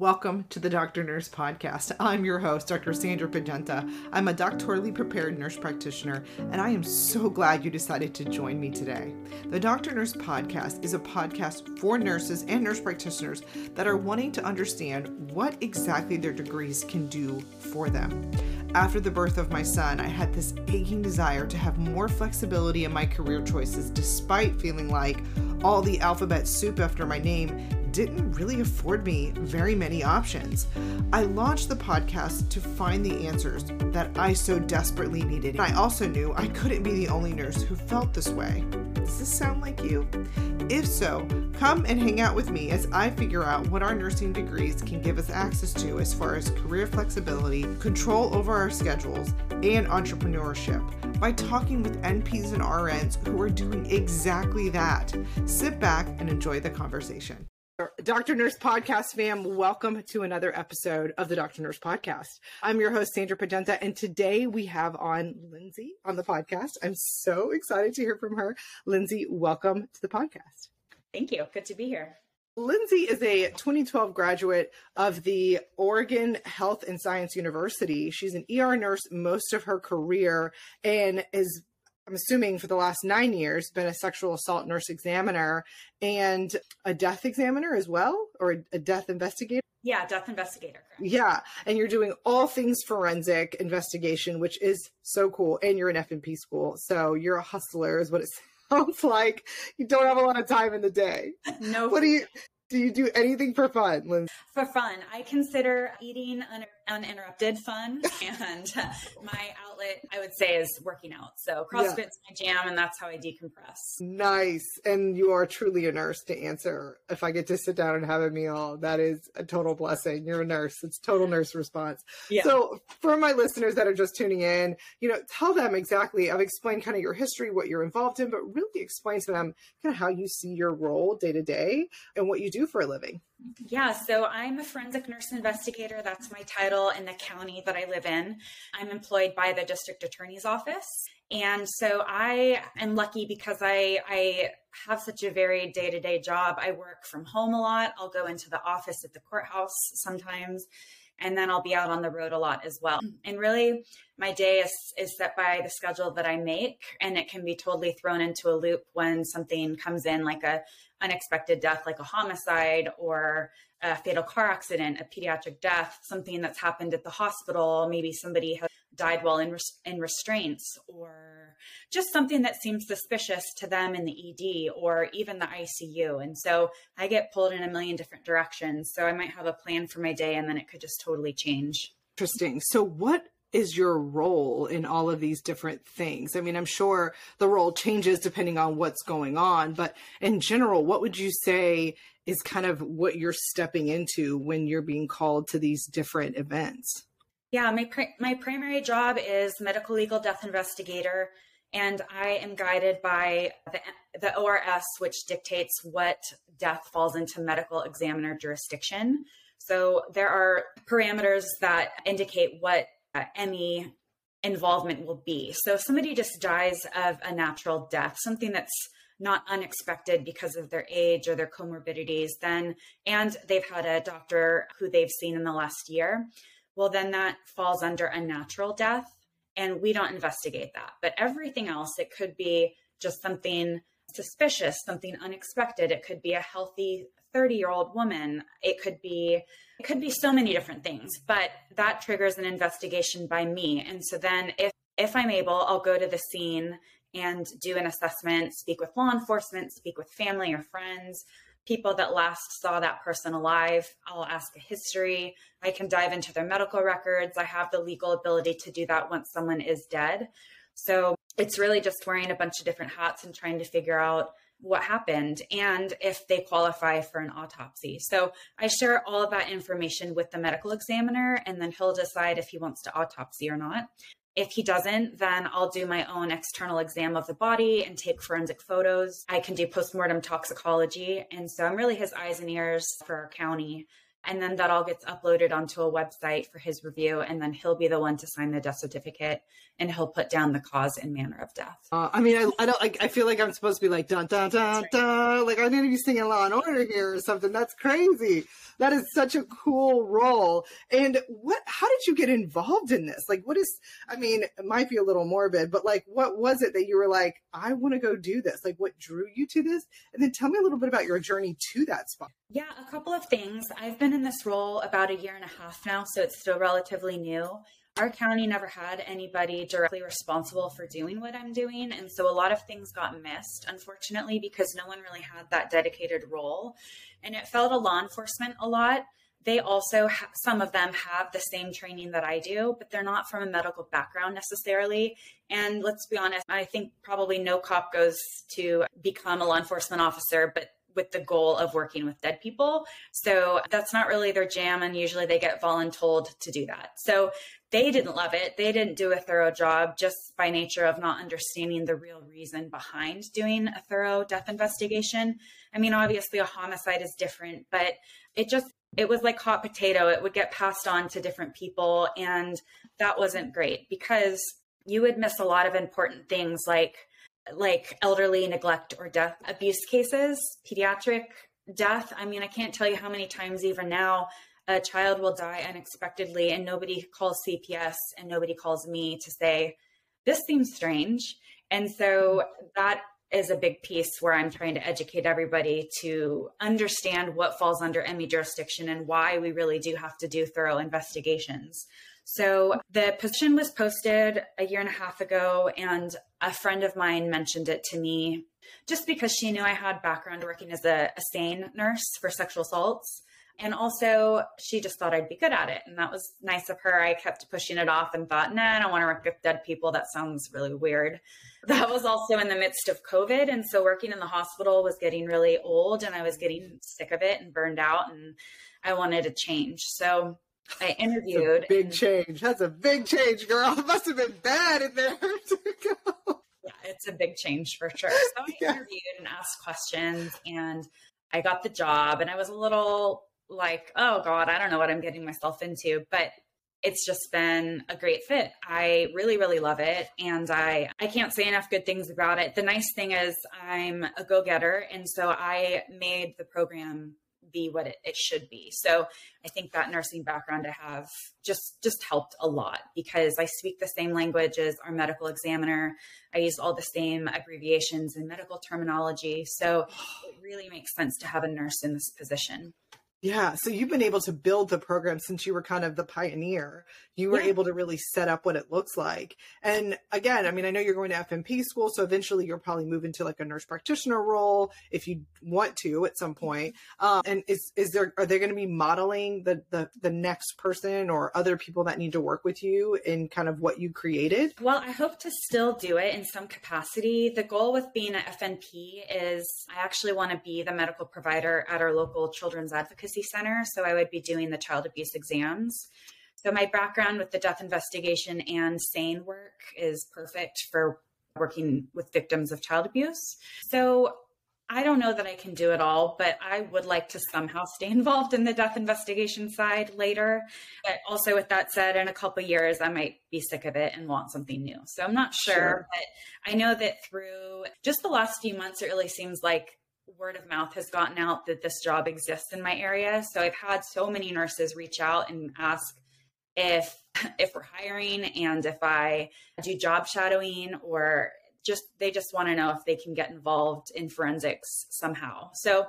Welcome to the Doctor Nurse Podcast. I'm your host, Dr. Sandra Pagenta. I'm a doctorally prepared nurse practitioner, and I am so glad you decided to join me today. The Doctor Nurse Podcast is a podcast for nurses and nurse practitioners that are wanting to understand what exactly their degrees can do for them. After the birth of my son, I had this aching desire to have more flexibility in my career choices, despite feeling like all the alphabet soup after my name didn't really afford me very many options. I launched the podcast to find the answers that I so desperately needed. I also knew I couldn't be the only nurse who felt this way. Does this sound like you? If so, come and hang out with me as I figure out what our nursing degrees can give us access to as far as career flexibility, control over our schedules, and entrepreneurship by talking with NPs and RNs who are doing exactly that. Sit back and enjoy the conversation. Dr. Nurse Podcast fam, welcome to another episode of the Dr. Nurse Podcast. I'm your host, Sandra Pagenta, and today we have on Lyndsey on the podcast. I'm so excited to hear from her. Lyndsey, welcome to the podcast. Thank you. Good to be here. Lindsay is a 2012 graduate of the Oregon Health and Science University. She's an ER nurse most of her career and is I'm assuming for the last nine years, been a sexual assault nurse examiner and a death examiner as well, or a death investigator. Yeah, death investigator. Correct. Yeah, and you're doing all things forensic investigation, which is so cool. And you're in FNP school, so you're a hustler, is what it sounds like. You don't have a lot of time in the day. No. What do you? Do you do anything for fun, Lyndsey? For fun, I consider eating un- uninterrupted fun, and uh, my outlet, I would say, is working out. So CrossFit's yeah. my jam, and that's how I decompress. Nice, and you are truly a nurse to answer. If I get to sit down and have a meal, that is a total blessing. You're a nurse; it's total nurse response. Yeah. So, for my listeners that are just tuning in, you know, tell them exactly. I've explained kind of your history, what you're involved in, but really explain to them kind of how you see your role day to day and what you do do for a living? Yeah, so I'm a forensic nurse investigator. That's my title in the county that I live in. I'm employed by the district attorney's office. And so I am lucky because I I have such a very day-to-day job. I work from home a lot. I'll go into the office at the courthouse sometimes and then I'll be out on the road a lot as well. Mm. And really, my day is, is set by the schedule that I make, and it can be totally thrown into a loop when something comes in, like a unexpected death, like a homicide or a fatal car accident, a pediatric death, something that's happened at the hospital. Maybe somebody has died while in, res- in restraints, or just something that seems suspicious to them in the ED or even the ICU. And so I get pulled in a million different directions. So I might have a plan for my day and then it could just totally change. Interesting. So, what is your role in all of these different things? I mean, I'm sure the role changes depending on what's going on, but in general, what would you say is kind of what you're stepping into when you're being called to these different events? Yeah, my my primary job is medical legal death investigator, and I am guided by the the ORS, which dictates what death falls into medical examiner jurisdiction. So there are parameters that indicate what uh, ME involvement will be. So if somebody just dies of a natural death, something that's not unexpected because of their age or their comorbidities, then and they've had a doctor who they've seen in the last year, well then that falls under a natural death and we don't investigate that. But everything else, it could be just something suspicious, something unexpected. It could be a healthy 30 year old woman. It could be it could be so many different things, but that triggers an investigation by me. And so then if if I'm able, I'll go to the scene and do an assessment, speak with law enforcement, speak with family or friends, people that last saw that person alive. I'll ask a history. I can dive into their medical records. I have the legal ability to do that once someone is dead. So it's really just wearing a bunch of different hats and trying to figure out what happened and if they qualify for an autopsy. So I share all of that information with the medical examiner, and then he'll decide if he wants to autopsy or not. If he doesn't, then I'll do my own external exam of the body and take forensic photos. I can do postmortem toxicology. And so I'm really his eyes and ears for our county and then that all gets uploaded onto a website for his review and then he'll be the one to sign the death certificate and he'll put down the cause and manner of death. Uh, i mean I, I, don't like i feel like i'm supposed to be like dun dun dun right. dun like i need to be singing law and order here or something. That's crazy. That is such a cool role. And what how did you get involved in this? Like what is i mean it might be a little morbid but like what was it that you were like i want to go do this like what drew you to this? And then tell me a little bit about your journey to that spot yeah a couple of things i've been in this role about a year and a half now so it's still relatively new our county never had anybody directly responsible for doing what I'm doing. And so a lot of things got missed, unfortunately, because no one really had that dedicated role. And it fell to law enforcement a lot. They also, ha- some of them have the same training that I do, but they're not from a medical background necessarily. And let's be honest, I think probably no cop goes to become a law enforcement officer, but with the goal of working with dead people. So that's not really their jam. And usually they get voluntold to do that. So they didn't love it. They didn't do a thorough job just by nature of not understanding the real reason behind doing a thorough death investigation. I mean, obviously, a homicide is different, but it just, it was like hot potato. It would get passed on to different people. And that wasn't great because you would miss a lot of important things like like elderly neglect or death abuse cases pediatric death i mean i can't tell you how many times even now a child will die unexpectedly and nobody calls CPS and nobody calls me to say, this seems strange. And so mm-hmm. that is a big piece where I'm trying to educate everybody to understand what falls under ME jurisdiction and why we really do have to do thorough investigations. So the position was posted a year and a half ago, and a friend of mine mentioned it to me just because she knew I had background working as a, a SANE nurse for sexual assaults. And also, she just thought I'd be good at it. And that was nice of her. I kept pushing it off and thought, nah, I don't want to work with dead people. That sounds really weird. That was also in the midst of COVID. And so, working in the hospital was getting really old and I was getting sick of it and burned out. And I wanted to change. So, I interviewed. big and, change. That's a big change, girl. It must have been bad in there to go. Yeah, it's a big change for sure. So, I yeah. interviewed and asked questions and I got the job and I was a little like, oh God, I don't know what I'm getting myself into. But it's just been a great fit. I really, really love it. And I, I can't say enough good things about it. The nice thing is I'm a go-getter. And so I made the program be what it, it should be. So I think that nursing background I have just just helped a lot because I speak the same language as our medical examiner. I use all the same abbreviations and medical terminology. So it really makes sense to have a nurse in this position. Yeah. So you've been able to build the program since you were kind of the pioneer. You were yeah. able to really set up what it looks like. And again, I mean, I know you're going to FNP school, so eventually you'll probably move into like a nurse practitioner role if you want to at some point. Um, and is is there are they going to be modeling the, the the next person or other people that need to work with you in kind of what you created? Well, I hope to still do it in some capacity. The goal with being at FNP is I actually want to be the medical provider at our local children's advocacy Advocacy Center. So I would be doing the child abuse exams. So my background with the death investigation and SANE work is perfect for working with victims of child abuse. So I don't know that I can do it all, but I would like to somehow stay involved in the death investigation side later. But also, with that said, in a couple years, I might be sick of it and want something new. So I'm not sure, sure, but I know that through just the last few months, it really seems like word of mouth has gotten out that this job exists in my area. So I've had so many nurses reach out and ask if if we're hiring and if I do job shadowing or just they just want to know if they can get involved in forensics somehow. So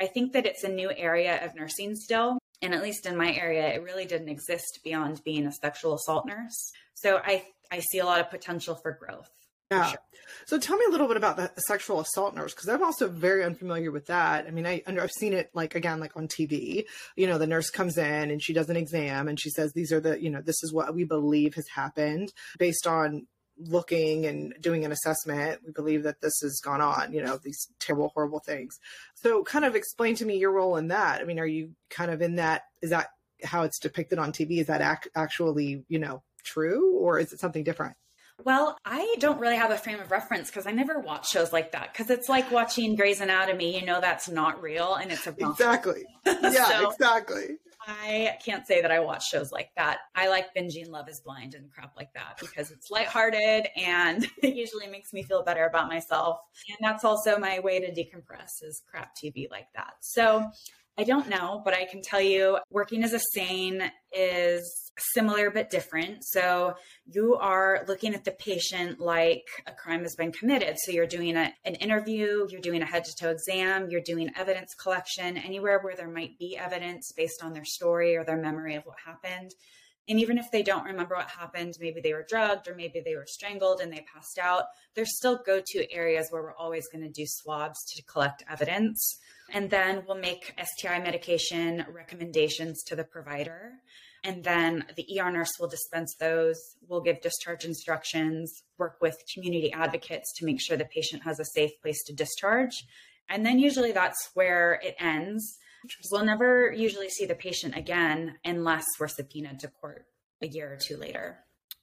I think that it's a new area of nursing still. And at least in my area, it really didn't exist beyond being a sexual assault nurse. So I I see a lot of potential for growth. Yeah. Sure. So tell me a little bit about the sexual assault nurse because I'm also very unfamiliar with that. I mean, I I've seen it like again like on TV. You know, the nurse comes in and she does an exam and she says these are the you know this is what we believe has happened based on looking and doing an assessment. We believe that this has gone on. You know, these terrible horrible things. So kind of explain to me your role in that. I mean, are you kind of in that? Is that how it's depicted on TV? Is that ac- actually you know true or is it something different? Well, I don't really have a frame of reference because I never watch shows like that. Because it's like watching Grey's Anatomy. You know that's not real, and it's a exactly. yeah, so, exactly. I can't say that I watch shows like that. I like binging Love is Blind and crap like that because it's lighthearted and it usually makes me feel better about myself. And that's also my way to decompress is crap TV like that. So I don't know, but I can tell you working as a SANE is similar but different. So you are looking at the patient like a crime has been committed. So you're doing a, an interview, you're doing a head to toe exam, you're doing evidence collection anywhere where there might be evidence based on their story or their memory of what happened. And even if they don't remember what happened, maybe they were drugged or maybe they were strangled and they passed out, there's still go to areas where we're always going to do swabs to collect evidence. And then we'll make STI medication recommendations to the provider. And then the ER nurse will dispense those. We'll give discharge instructions, work with community advocates to make sure the patient has a safe place to discharge. And then usually that's where it ends. We'll never usually see the patient again unless we're subpoenaed to court a year or two later.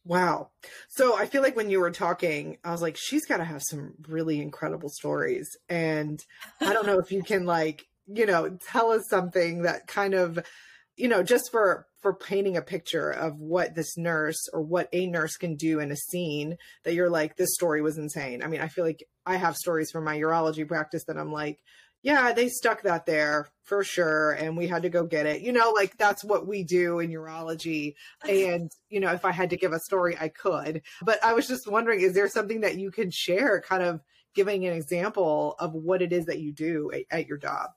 Wow. So I feel like when you were talking, I was like, she's got to have some really incredible stories. And I don't know if you can, like, you know, tell us something that kind of, you know, just for for painting a picture of what this nurse or what a nurse can do in a scene that you're like this story was insane. I mean, I feel like I have stories from my urology practice that I'm like, yeah, they stuck that there for sure. And we had to go get it. You know, like that's what we do in urology. And, you know, if I had to give a story, I could. But I was just wondering, is there something that you can share, kind of giving an example of what it is that you do at, at your job?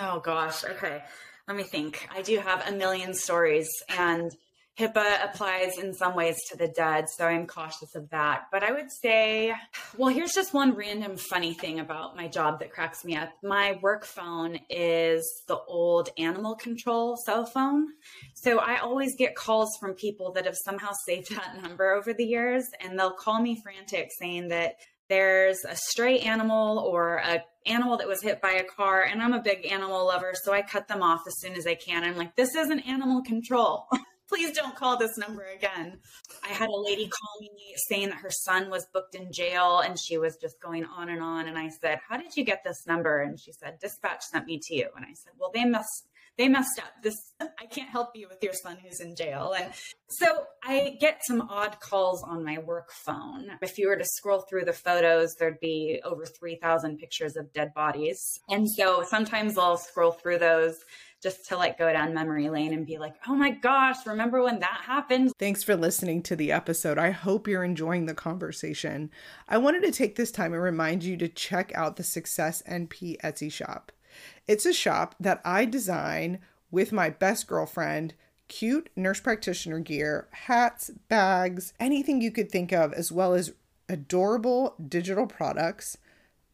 Oh, gosh. Okay. Let me think. I do have a million stories. And HIPAA applies in some ways to the dead, so I'm cautious of that. But I would say, well, here's just one random funny thing about my job that cracks me up. My work phone is the old animal control cell phone. So I always get calls from people that have somehow saved that number over the years, and they'll call me frantic saying that there's a stray animal or a animal that was hit by a car and i'm a big animal lover so i cut them off as soon as i can i'm like this isn't animal control please don't call this number again. I had a lady call me saying that her son was booked in jail and she was just going on and on. And I said, How did you get this number? And she said, Dispatch sent me to you. And I said, Well, they must they messed up. This I can't help you with your son who's in jail. And so I get some odd calls on my work phone. If you were to scroll through the photos, there'd be over 3,000 pictures of dead bodies. And so sometimes I'll scroll through those just to like go down memory lane and be like, oh my gosh, remember when that happened? Thanks for listening to the episode. I hope you're enjoying the conversation. I wanted to take this time and remind you to check out the Success NP Etsy shop. It's a shop that I design with my best girlfriend cute nurse practitioner gear, hats, bags, anything you could think of, as well as adorable digital products,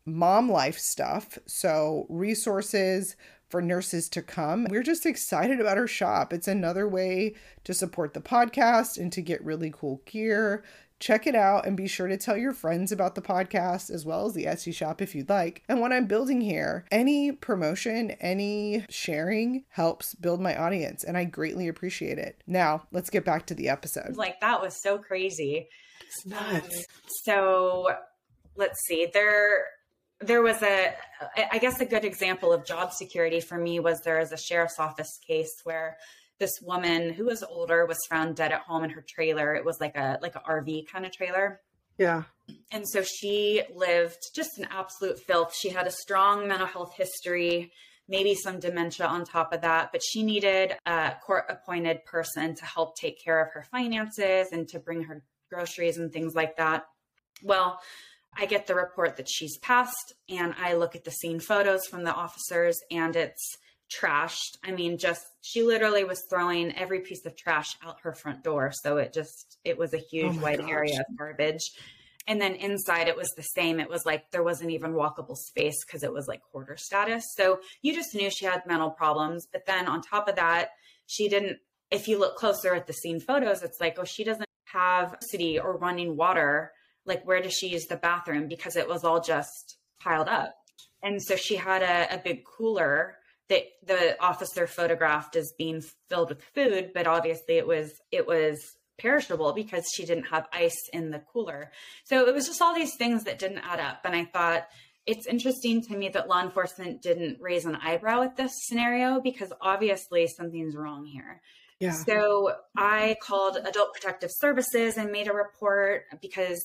mom life stuff, so resources, for nurses to come. We're just excited about our shop. It's another way to support the podcast and to get really cool gear. Check it out and be sure to tell your friends about the podcast as well as the Etsy shop if you'd like. And what I'm building here, any promotion, any sharing helps build my audience, and I greatly appreciate it. Now, let's get back to the episode. Like, that was so crazy. It's nuts. Um, so, let's see. There there was a i guess a good example of job security for me was there was a sheriff's office case where this woman who was older was found dead at home in her trailer. It was like a like an rv kind of trailer. Yeah. And so she lived just an absolute filth. She had a strong mental health history maybe some dementia on top of that but she needed a court appointed person to help take care of her finances and to bring her groceries and things like that. Well I get the report that she's passed, and I look at the scene photos from the officers, and it's trashed. I mean, just she literally was throwing every piece of trash out her front door. So it just, it was a oh huge oh white gosh. area of garbage. And then inside it was the same. It was like there wasn't even walkable space because it was like hoarder status. So you just knew she had mental problems. But then on top of that, she didn't, if you look closer at the scene photos, it's like, oh, she doesn't have city or running water like where does she use the bathroom because it was all just piled up and so she had a, a big cooler that the officer photographed as being filled with food but obviously it was it was perishable because she didn't have ice in the cooler so it was just all these things that didn't add up and i thought it's interesting to me that law enforcement didn't raise an eyebrow at this scenario because obviously something's wrong here. Yeah. So I called Adult Protective Services and made a report because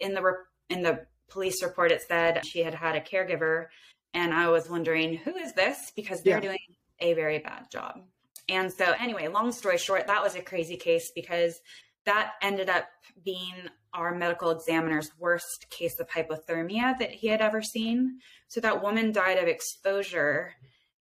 in the re- in the police report it said she had had a caregiver and I was wondering who is this because they're yeah. doing a very bad job. And so anyway, long story short, that was a crazy case because that ended up being our medical examiner's worst case of hypothermia that he had ever seen. So that woman died of exposure.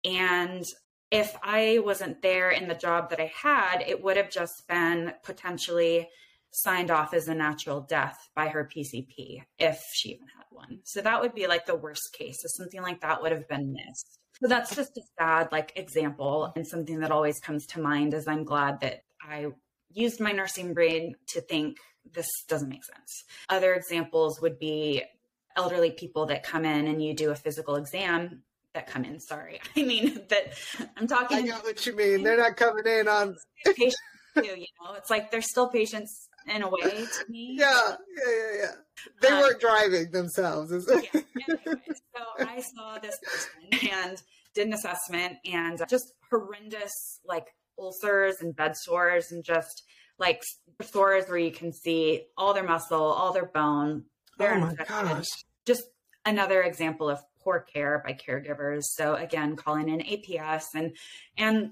And if I wasn't there in the job that I had, it would have just been potentially signed off as a natural death by her PCP if she even had one. So that would be like the worst case. So something like that would have been missed. So that's just a sad like example and something that always comes to mind is I'm glad that I used my nursing brain to think this doesn't make sense. Other examples would be elderly people that come in and you do a physical exam that come in. Sorry. I mean that I'm talking I know what you mean. They're not coming in on patients too, you know. It's like they're still patients in a way to me. Yeah, yeah, yeah, yeah. They um, weren't driving themselves. yeah, anyway, so I saw this person and did an assessment and just horrendous like ulcers and bed sores and just like sores where you can see all their muscle, all their bone. Oh my gosh. Just another example of poor care by caregivers. So again, calling in APS and and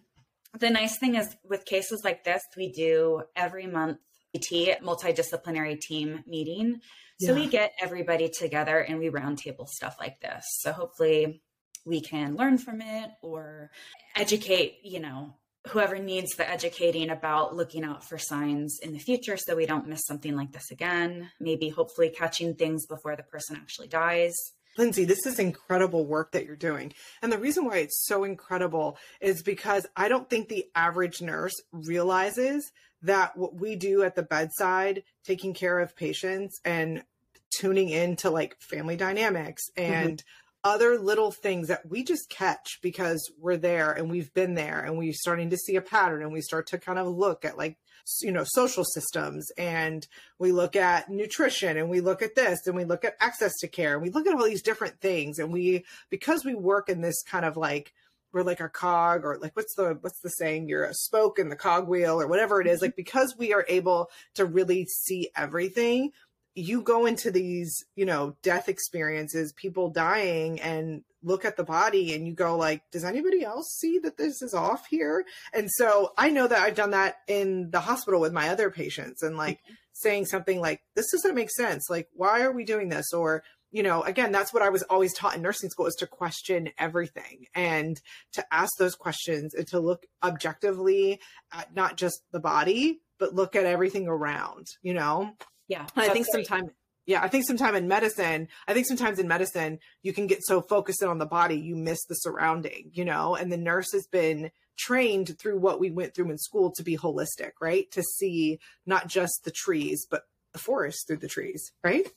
the nice thing is with cases like this, we do every month multidisciplinary team meeting. So yeah. we get everybody together and we roundtable stuff like this. So hopefully we can learn from it or educate, you know, whoever needs the educating about looking out for signs in the future so we don't miss something like this again. Maybe hopefully catching things before the person actually dies. Lyndsey, this is incredible work that you're doing. And the reason why it's so incredible is because I don't think the average nurse realizes that what we do at the bedside, taking care of patients and tuning into like family dynamics mm-hmm. and mm-hmm other little things that we just catch because we're there and we've been there and we're starting to see a pattern and we start to kind of look at like you know social systems and we look at nutrition and we look at this and we look at access to care and we look at all these different things and we because we work in this kind of like we're like a cog or like what's the what's the saying you're a spoke in the cog wheel or whatever it is mm-hmm. like because we are able to really see everything you go into these, you know, death experiences, people dying and look at the body and you go like, does anybody else see that this is off here? And so I know that I've done that in the hospital with my other patients and like mm-hmm. saying something like, this doesn't make sense. Like, why are we doing this? Or, you know, again, that's what I was always taught in nursing school is to question everything and to ask those questions and to look objectively at not just the body, but look at everything around, you know? Yeah. I think sometimes yeah, I think sometimes in medicine, I think sometimes in medicine, you can get so focused in on the body, you miss the surrounding, you know, and the nurse has been trained through what we went through in school to be holistic, right? To see not just the trees, but the forest through the trees, right?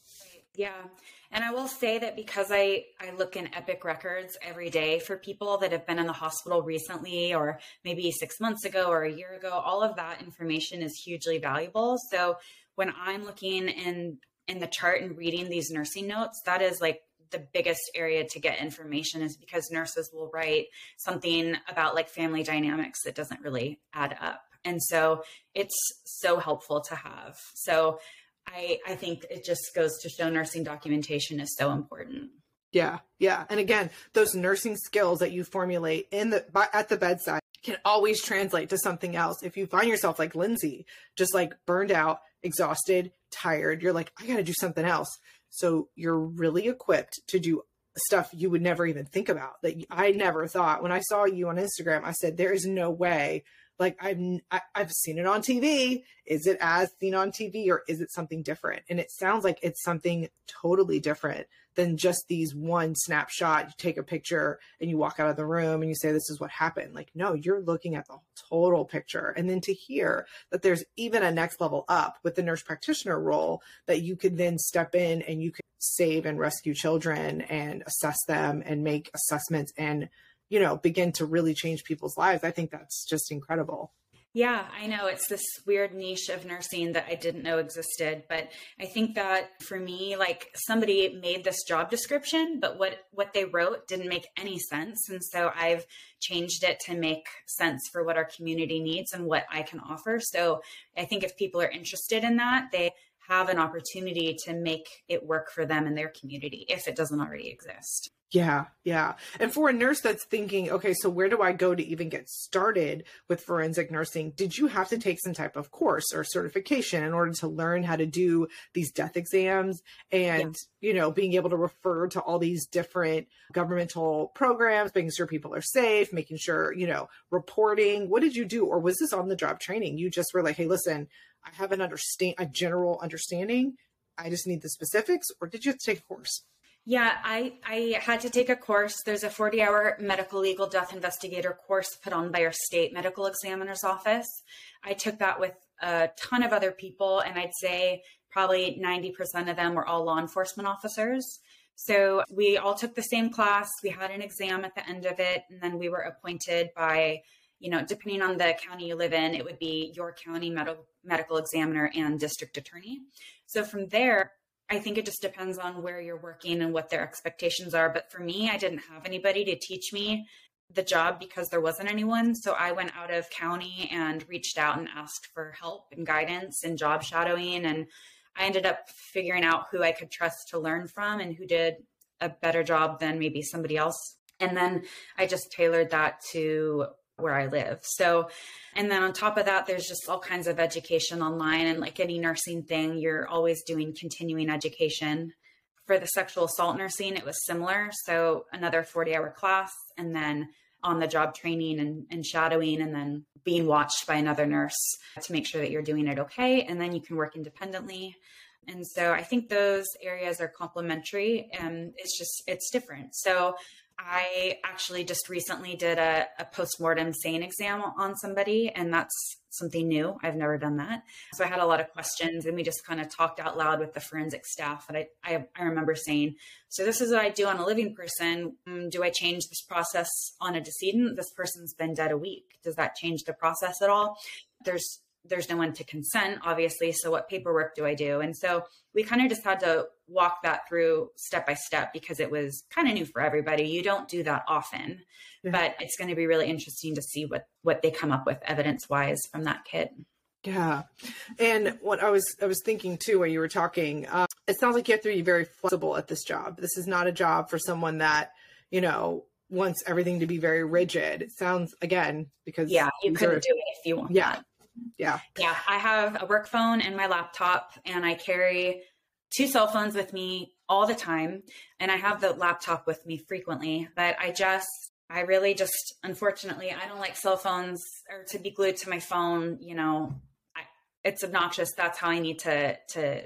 Yeah. And I will say that because I, I look in Epic records every day for people that have been in the hospital recently or maybe six months ago or a year ago, all of that information is hugely valuable. So when I'm looking in in the chart and reading these nursing notes, that is like the biggest area to get information is because nurses will write something about like family dynamics that doesn't really add up. And so it's so helpful to have. So I I think it just goes to show nursing documentation is so important. Yeah, yeah. And again, those nursing skills that you formulate in the at the bedside can always translate to something else. If you find yourself like Lyndsey, just like burned out, exhausted, tired, you're like, I got to do something else. So you're really equipped to do stuff you would never even think about that I never thought when I saw you on Instagram I said there is no way like I've I, have seen it on TV is it as seen on TV or is it something different and it sounds like it's something totally different than just these one snapshot. You take a picture and you walk out of the room and you say, This is what happened. Like, no, you're looking at the total picture. And then to hear that there's even a next level up with the nurse practitioner role that you could then step in and you could save and rescue children and assess them and make assessments and, you know, begin to really change people's lives. I think that's just incredible. Yeah, I know it's this weird niche of nursing that I didn't know existed, but I think that for me like somebody made this job description, but what what they wrote didn't make any sense, and so I've changed it to make sense for what our community needs and what I can offer. So, I think if people are interested in that, they have an opportunity to make it work for them in their community if it doesn't already exist. Yeah, yeah. And for a nurse that's thinking, okay, so where do I go to even get started with forensic nursing? Did you have to take some type of course or certification in order to learn how to do these death exams and, yeah. you know, being able to refer to all these different governmental programs, making sure people are safe, making sure, you know, reporting? What did you do? Or was this on the job training? You just were like, hey, listen, I have an understand a general understanding. I just need the specifics, or did you take a course? Yeah, I, I had to take a course. There's a 40 hour medical legal death investigator course put on by our state medical examiner's office. I took that with a ton of other people, and I'd say probably 90% of them were all law enforcement officers. So we all took the same class. We had an exam at the end of it, and then we were appointed by, you know, depending on the county you live in, it would be your county medical medical examiner and district attorney. So from there, I think it just depends on where you're working and what their expectations are. But for me, I didn't have anybody to teach me the job because there wasn't anyone. So I went out of county and reached out and asked for help and guidance and job shadowing. And I ended up figuring out who I could trust to learn from and who did a better job than maybe somebody else. And then I just tailored that to where I live. So, and then on top of that, there's just all kinds of education online. And like any nursing thing, you're always doing continuing education. For the sexual assault nursing, it was similar. So, another 40 hour class, and then on the job training and, and shadowing, and then being watched by another nurse to make sure that you're doing it okay. And then you can work independently. And so I think those areas are complementary and it's just, it's different. So I actually just recently did a, a post-mortem SANE exam on somebody, and that's something new. I've never done that. So I had a lot of questions, and we just kind of talked out loud with the forensic staff. And I, I, I remember saying, So, this is what I do on a living person. Mm, do I change this process on a decedent? This person's been dead a week. Does that change the process at all? There's there's no one to consent, obviously. So, what paperwork do I do? And so, we kind of just had to walk that through step by step because it was kind of new for everybody. You don't do that often, yeah. but it's going to be really interesting to see what what they come up with evidence wise from that kit. Yeah, and what I was I was thinking too when you were talking, uh, it sounds like you have to be very flexible at this job. This is not a job for someone that you know wants everything to be very rigid. It sounds again because yeah, you couldn't are, do it if you want. Yeah, that. Yeah. Yeah. I have a work phone and my laptop, and I carry two cell phones with me all the time. And I have the laptop with me frequently. But I just, I really just, unfortunately, I don't like cell phones or to be glued to my phone. You know, I, it's obnoxious. That's how I need to, to,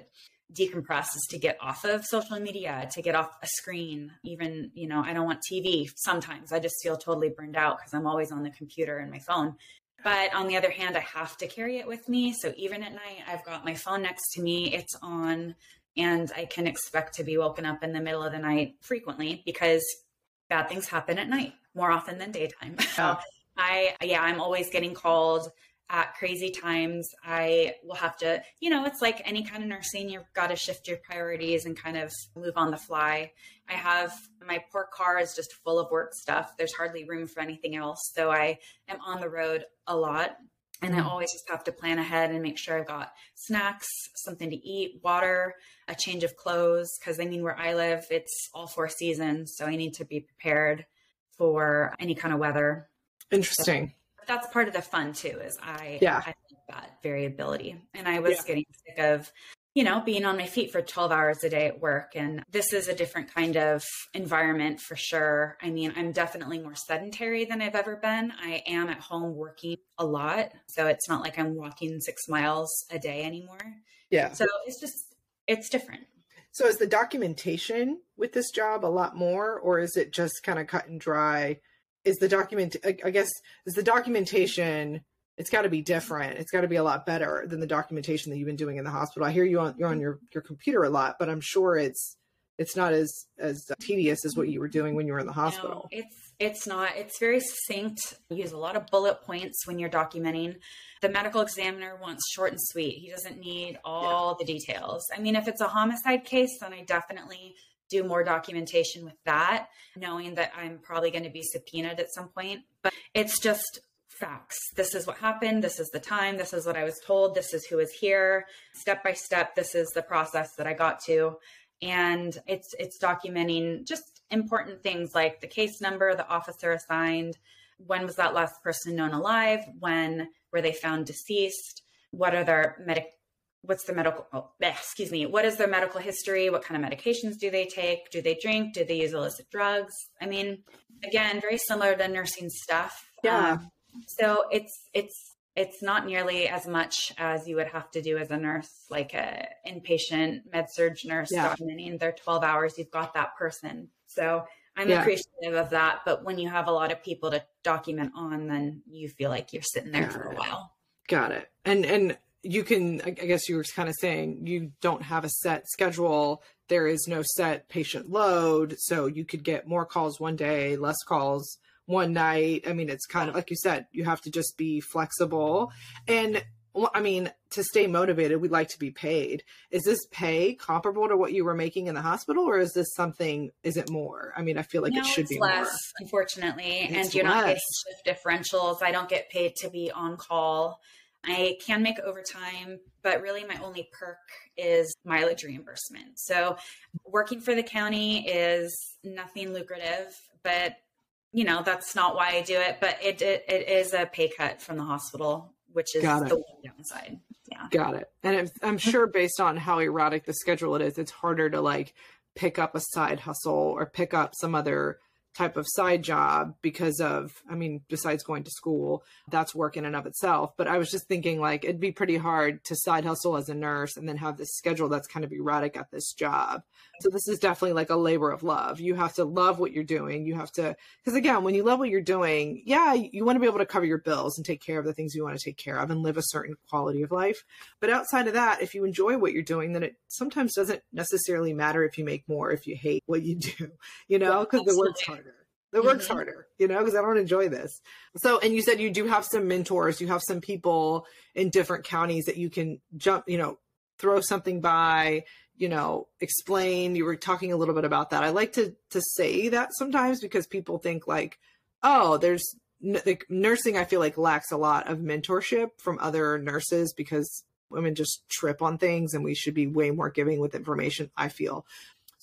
decompress is to get off of social media, to get off a screen. Even, you know, I don't want TV sometimes. I just feel totally burned out because I'm always on the computer and my phone. But on the other hand, I have to carry it with me. So even at night, I've got my phone next to me, it's on, and I can expect to be woken up in the middle of the night frequently because bad things happen at night more often than daytime. So I, yeah, I'm always getting called at crazy times. I will have to, you know, it's like any kind of nursing, you've got to shift your priorities and kind of move on the fly. I have my poor car is just full of work stuff. There's hardly room for anything else. So I am on the road a lot. And I mm. always just have to plan ahead and make sure I've got snacks, something to eat, water, a change of clothes. Cause I mean, where I live, it's all four seasons. So I need to be prepared for any kind of weather. Interesting. So that's part of the fun too is i yeah. I like that variability. And i was yeah. getting sick of you know being on my feet for 12 hours a day at work and this is a different kind of environment for sure. I mean i'm definitely more sedentary than i've ever been. I am at home working a lot so it's not like i'm walking six miles a day anymore. Yeah. So it's just it's different. So is the documentation with this job a lot more or is it just kind of cut and dry is the document i guess is the documentation it's got to be different it's got to be a lot better than the documentation that you've been doing in the hospital i hear you on you're on your your computer a lot but i'm sure it's it's not as as tedious as what you were doing when you were in the hospital. No, it's it's not. It's very succinct. You use a lot of bullet points when you're documenting. The medical examiner wants short and sweet. He doesn't need all yeah. the details. I mean, if it's a homicide case, then I definitely do more documentation with that, knowing that I'm probably going to be subpoenaed at some point. But it's just facts. This is what happened. This is the time. This is what I was told. This is who is here. Step by step, this is the process that I got to. And it's it's documenting just important things like the case number, the officer assigned, when was that last person known alive, when were they found deceased, what are their medic what's the medical oh, excuse me what is their medical history? What kind of medications do they take? Do they drink? Do they use illicit drugs? I mean again very similar to nursing stuff. Yeah. Um, so it's it's it's not nearly as much as you would have to do as a nurse like a inpatient med surg nurse yeah. documenting their 12 hours. You've got that person. So i'm yeah. appreciative of that. But when you have a lot of people to document on then you feel like you're sitting there for a while. Got it. And and you can i guess you were kind of saying you don't have a set schedule there is no set patient load so you could get more calls one day less calls one night i mean it's kind of like you said you have to just be flexible and I mean, to stay motivated, we'd like to be paid. Is this pay comparable to what you were making in the hospital, or is this something? Is it more? I mean, I feel like no, it should be less, more. unfortunately. It's and you're less. not getting shift differentials. I don't get paid to be on call. I can make overtime, but really my only perk is mileage reimbursement. So working for the county is nothing lucrative, but you know, that's not why I do it, but it, it, it is a pay cut from the hospital, which is the one downside. Yeah. Got it. And I'm sure based on how erratic the schedule it is, it's harder to like pick up a side hustle or pick up some other type of side job because of i mean besides going to school that's work in and of itself. But i was just thinking like it'd be pretty hard to side hustle as a nurse and then have this schedule that's kind of erratic at this job. So this is definitely like a labor of love. You have to love what you're doing. You have to because again when you love what you're doing yeah you want to be able to cover your bills and take care of the things you want to take care of and live a certain quality of life. But outside of that if you enjoy what you're doing then it sometimes doesn't necessarily matter if you make more if you hate what you do you know because yeah, the work's hard it works mm-hmm. harder, you know, because I don't enjoy this. So, and you said you do have some mentors, you have some people in different counties that you can jump, you know, throw something by, you know, explain. You were talking a little bit about that. I like to to say that sometimes because people think like, oh, there's like nursing. I feel like lacks a lot of mentorship from other nurses because women just trip on things and we should be way more giving with information i feel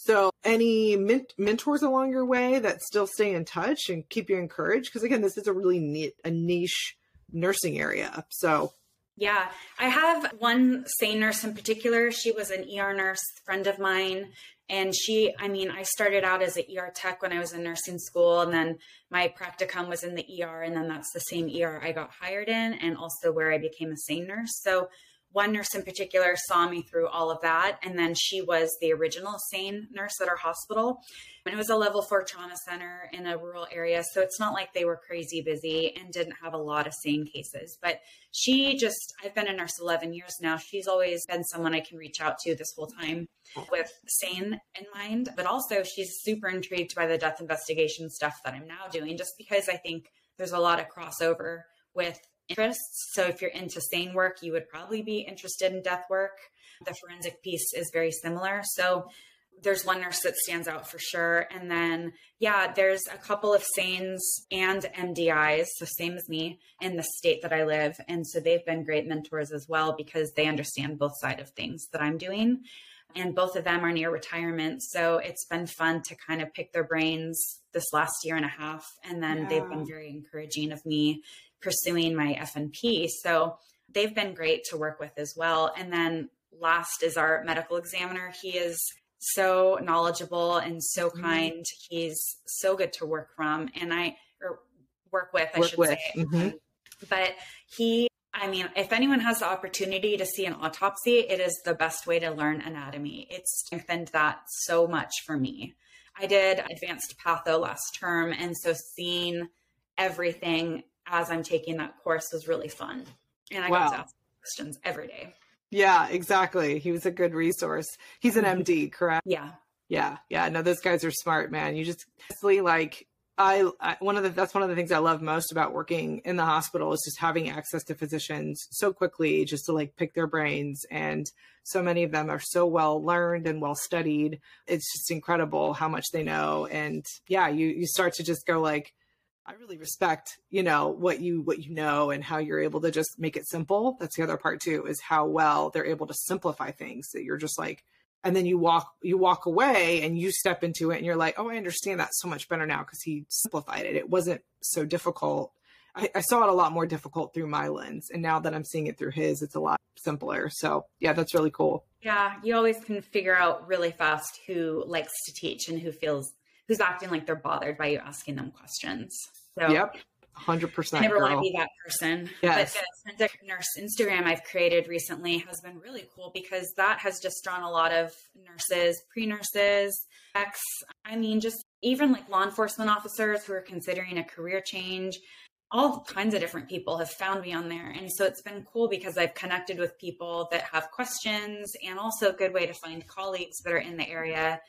so, any ment- mentors along your way that still stay in touch and keep you encouraged? Because again, this is a really neat, a niche nursing area. So, yeah, I have one SANE nurse in particular. She was an ER nurse, friend of mine. And she, I mean, I started out as an ER tech when I was in nursing school, and then my practicum was in the ER, and then that's the same ER I got hired in, and also where I became a SANE nurse. So one nurse in particular saw me through all of that. And then she was the original SANE nurse at our hospital. And it was a level four trauma center in a rural area. So it's not like they were crazy busy and didn't have a lot of SANE cases. But she just, I've been a nurse 11 years now. She's always been someone I can reach out to this whole time with SANE in mind. But also, she's super intrigued by the death investigation stuff that I'm now doing, just because I think there's a lot of crossover with interests. So if you're into SANE work, you would probably be interested in death work. The forensic piece is very similar. So there's one nurse that stands out for sure. And then, yeah, there's a couple of SANEs and MDIs, so same as me, in the state that I live. And so they've been great mentors as well because they understand both side of things that I'm doing. And both of them are near retirement. So it's been fun to kind of pick their brains this last year and a half. And then yeah. they've been very encouraging of me pursuing my FNP. So they've been great to work with as well. And then last is our medical examiner. He is so knowledgeable and so mm-hmm. kind. He's so good to work from and I or work with, I should with. say. Mm-hmm. But he I mean, if anyone has the opportunity to see an autopsy, it is the best way to learn anatomy. It's strengthened that so much for me. I did advanced patho last term, and so seeing everything as I'm taking that course was really fun. And I wow. got to ask questions every day. Yeah, exactly. He was a good resource. He's an MD, mm-hmm. correct? Yeah. Yeah, yeah. No, those guys are smart, man. You just like I, I, one of the that's one of the things I love most about working in the hospital is just having access to physicians so quickly, just to like pick their brains. And so many of them are so well learned and well studied. It's just incredible how much they know. And yeah, you you start to just go like, I really respect, you know, what you what you know and how you're able to just make it simple. That's the other part too, is how well they're able to simplify things that you're just like, and then you walk you walk away and you step into it and you're like oh i understand that so much better now because he simplified it. It wasn't so difficult. I, I, saw it a lot more difficult through my lens and now that i'm seeing it through his it's a lot simpler. So yeah that's really cool. Yeah you always can figure out really fast who likes to teach and who feels who's acting like they're bothered by you asking them questions so yep Hundred percent. I never want to be that person. Yes. But the Nurse Instagram I've created recently has been really cool because that has just drawn a lot of nurses, pre-nurses, ex. I mean, just even like law enforcement officers who are considering a career change. All kinds of different people have found me on there. And so it's been cool because I've connected with people that have questions and also a good way to find colleagues that are in the area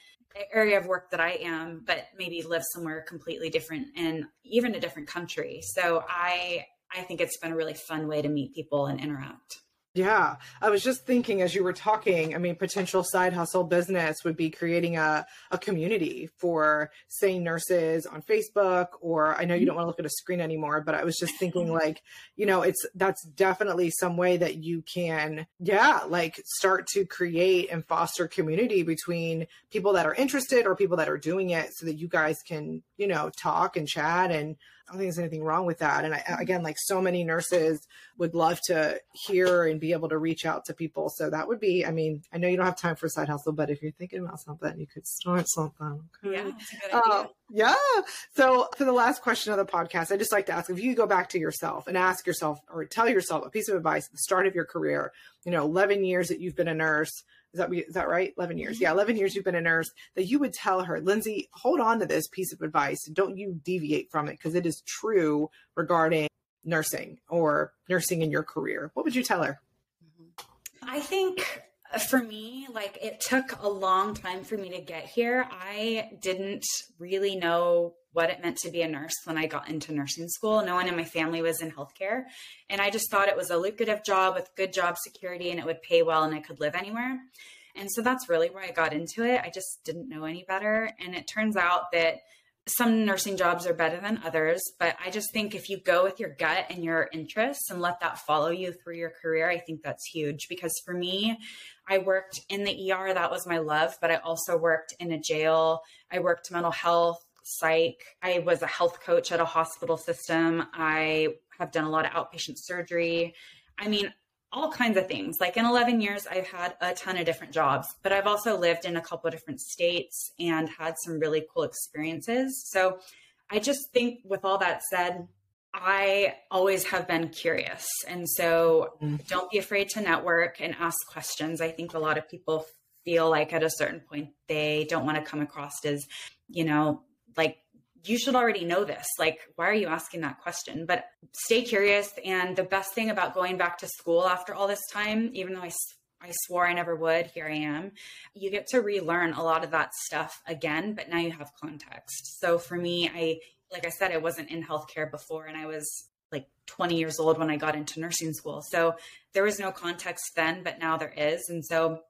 area of work that I am, but maybe live somewhere completely different and even a different country. So I I think it's been a really fun way to meet people and interact. Yeah, I was just thinking as you were talking, I mean, potential side hustle business would be creating a, a community for, say, nurses on Facebook, or I know you don't want to look at a screen anymore, but I was just thinking, mm-hmm. like, you know, it's that's definitely some way that you can, yeah, like start to create and foster community between people that are interested or people that are doing it so that you guys can, you know, talk and chat and I don't think there's anything wrong with that. And I, again, like so many nurses would love to hear and be able to reach out to people. So that would be, I mean, I know you don't have time for a side hustle, but if you're thinking about something, you could start something. Okay? Yeah, uh, yeah. So for the last question of the podcast, I just like to ask if you go back to yourself and ask yourself or tell yourself a piece of advice at the start of your career, you know, 11 years that you've been a nurse, is that is that right? Eleven years. Mm-hmm. Yeah, eleven years you've been a nurse. That you would tell her, Lyndsey, hold on to this piece of advice. Don't you deviate from it because it is true regarding nursing or nursing in your career. What would you tell her? Mm-hmm. I think uh, for me, like it took a long time for me to get here. I didn't really know what it meant to be a nurse when I got into nursing school. No one in my family was in healthcare. And I just thought it was a lucrative job with good job security and it would pay well and I could live anywhere. And so that's really where I got into it. I just didn't know any better. And it turns out that some nursing jobs are better than others, but I just think if you go with your gut and your interests and let that follow you through your career, I think that's huge. Because for me, I worked in the ER, that was my love, but I also worked in a jail. I worked mental health, psych. I was a health coach at a hospital system. I have done a lot of outpatient surgery. I mean, all kinds of things. Like in 11 years, I've had a ton of different jobs, but I've also lived in a couple of different states and had some really cool experiences. So I just think, with all that said, I always have been curious. And so mm-hmm. don't be afraid to network and ask questions. I think a lot of people feel like at a certain point they don't want to come across as, you know, like you should already know this. Like, why are you asking that question? But stay curious. And the best thing about going back to school after all this time, even though I, I swore I never would, here I am, you get to relearn a lot of that stuff again, but now you have context. So for me, I, like I said, I wasn't in healthcare before and I was like 20 years old when I got into nursing school. So there was no context then, but now there is. And so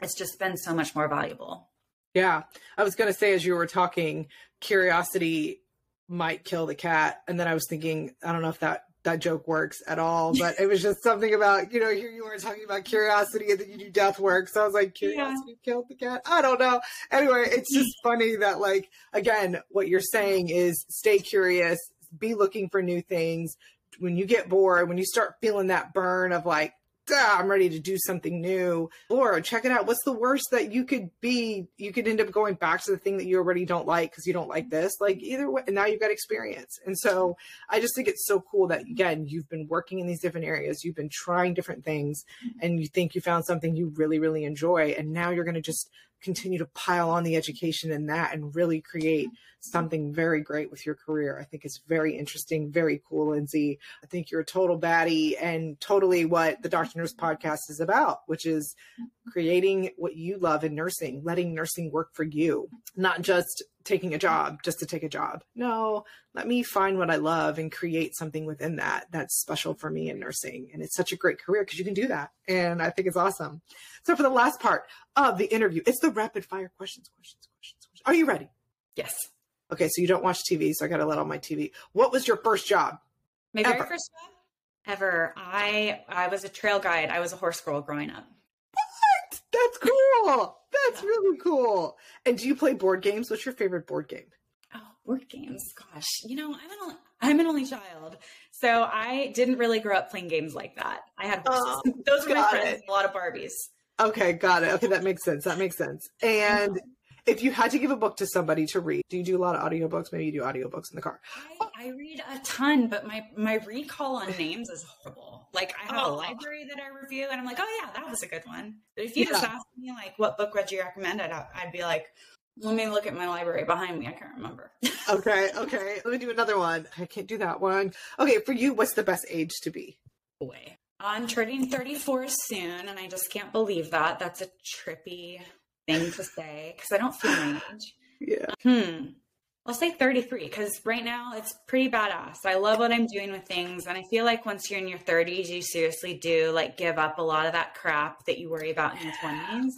it's just been so much more valuable. Yeah. I was going to say, as you were talking, curiosity might kill the cat. And then I was thinking, I don't know if that that joke works at all, but it was just something about, you know, here you were talking about curiosity and then you do death work. So I was like, curiosity yeah. killed the cat. I don't know. Anyway, it's hmm. just funny that like, again, what you're saying is stay curious, be looking for new things. When you get bored, when you start feeling that burn of like, I'm ready to do something new. Laura, check it out. What's the worst that you could be? You could end up going back to the thing that you already don't like because you don't like this. Like either way, now you've got experience. And so I just think it's so cool that again, you've been working in these different areas, you've been trying different things, and you think you found something you really, really enjoy. And now you're going to just continue to pile on the education in that and really create something very great with your career. I think it's very interesting, very cool, Lyndsey. I think you're a total baddie and totally what the Doctor Nurse podcast is about, which is creating what you love in nursing, letting nursing work for you, not just taking a job just to take a job. No, let me find what I love and create something within that that's special for me in nursing. And it's such a great career because you can do that. And I think it's awesome. So for the last part of the interview, it's the rapid fire questions, questions, questions. questions. Are you ready? Yes. Okay, so you don't watch TV, so I got to let on my TV. What was your first job? My very first job ever. I I was a trail guide. I was a horse girl growing up. That's cool. That's yeah. really cool. And do you play board games? What's your favorite board game? Oh, board games. Gosh, you know, I'm an only, I'm an only child, so I didn't really grow up playing games like that. I had. Oh, Those were my friends. A lot of Barbies. Okay, got it. Okay, that makes sense. That makes sense. And if you had to give a book to somebody to read, do you do a lot of audiobooks? Maybe you do audiobooks in the car. I, I read a ton, but my my recall on names is horrible. Like I have oh. a library that I review, and I'm like, oh yeah, that was a good one. But if you yeah. just ask me like, what book would you recommend? I'd, I'd be like, let me look at my library behind me. I can't remember. okay, okay. Let me do another one. I can't do that one. Okay, for you, what's the best age to be? Boy, I'm turning 34 soon, and I just can't believe that. That's a trippy thing to say because I don't feel my age. Yeah. Hmm. I'll say 33 because right now it's pretty badass. I love what I'm doing with things. And I feel like once you're in your 30s, you seriously do like give up a lot of that crap that you worry about in your 20s.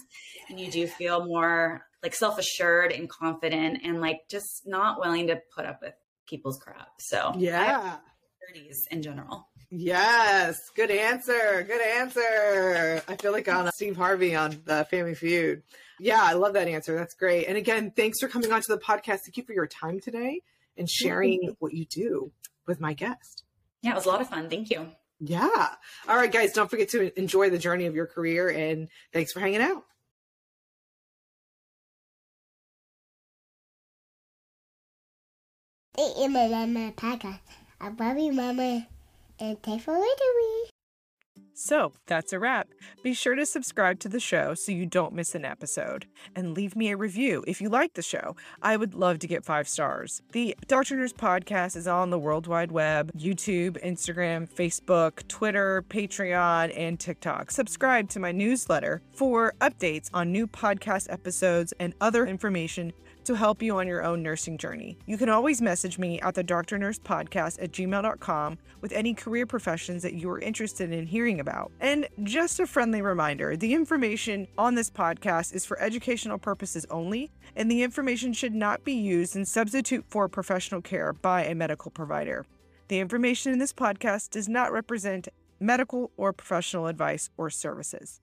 And you do feel more like self assured and confident and like just not willing to put up with people's crap. So, yeah. 30s in general. Yes, good answer. Good answer. I feel like on Steve Harvey on the Family Feud. Yeah, I love that answer. That's great. And again, thanks for coming on to the podcast. Thank you for your time today and sharing what you do with my guest. Yeah, it was a lot of fun. Thank you. Yeah. All right, guys, don't forget to enjoy the journey of your career and thanks for hanging out. Hey, my mama podcast. I love you, mama, and thanks for listening. So that's a wrap. Be sure to subscribe to the show so you don't miss an episode. And leave me a review if you like the show. I would love to get five stars. The Dr. Nurse podcast is on the World Wide Web YouTube, Instagram, Facebook, Twitter, Patreon, and TikTok. Subscribe to my newsletter for updates on new podcast episodes and other information to help you on your own nursing journey. You can always message me at the Doctor Nurse Podcast at gmail.com with any career professions that you are interested in hearing about. And just a friendly reminder the information on this podcast is for educational purposes only, and the information should not be used in substitute for professional care by a medical provider. The information in this podcast does not represent medical or professional advice or services.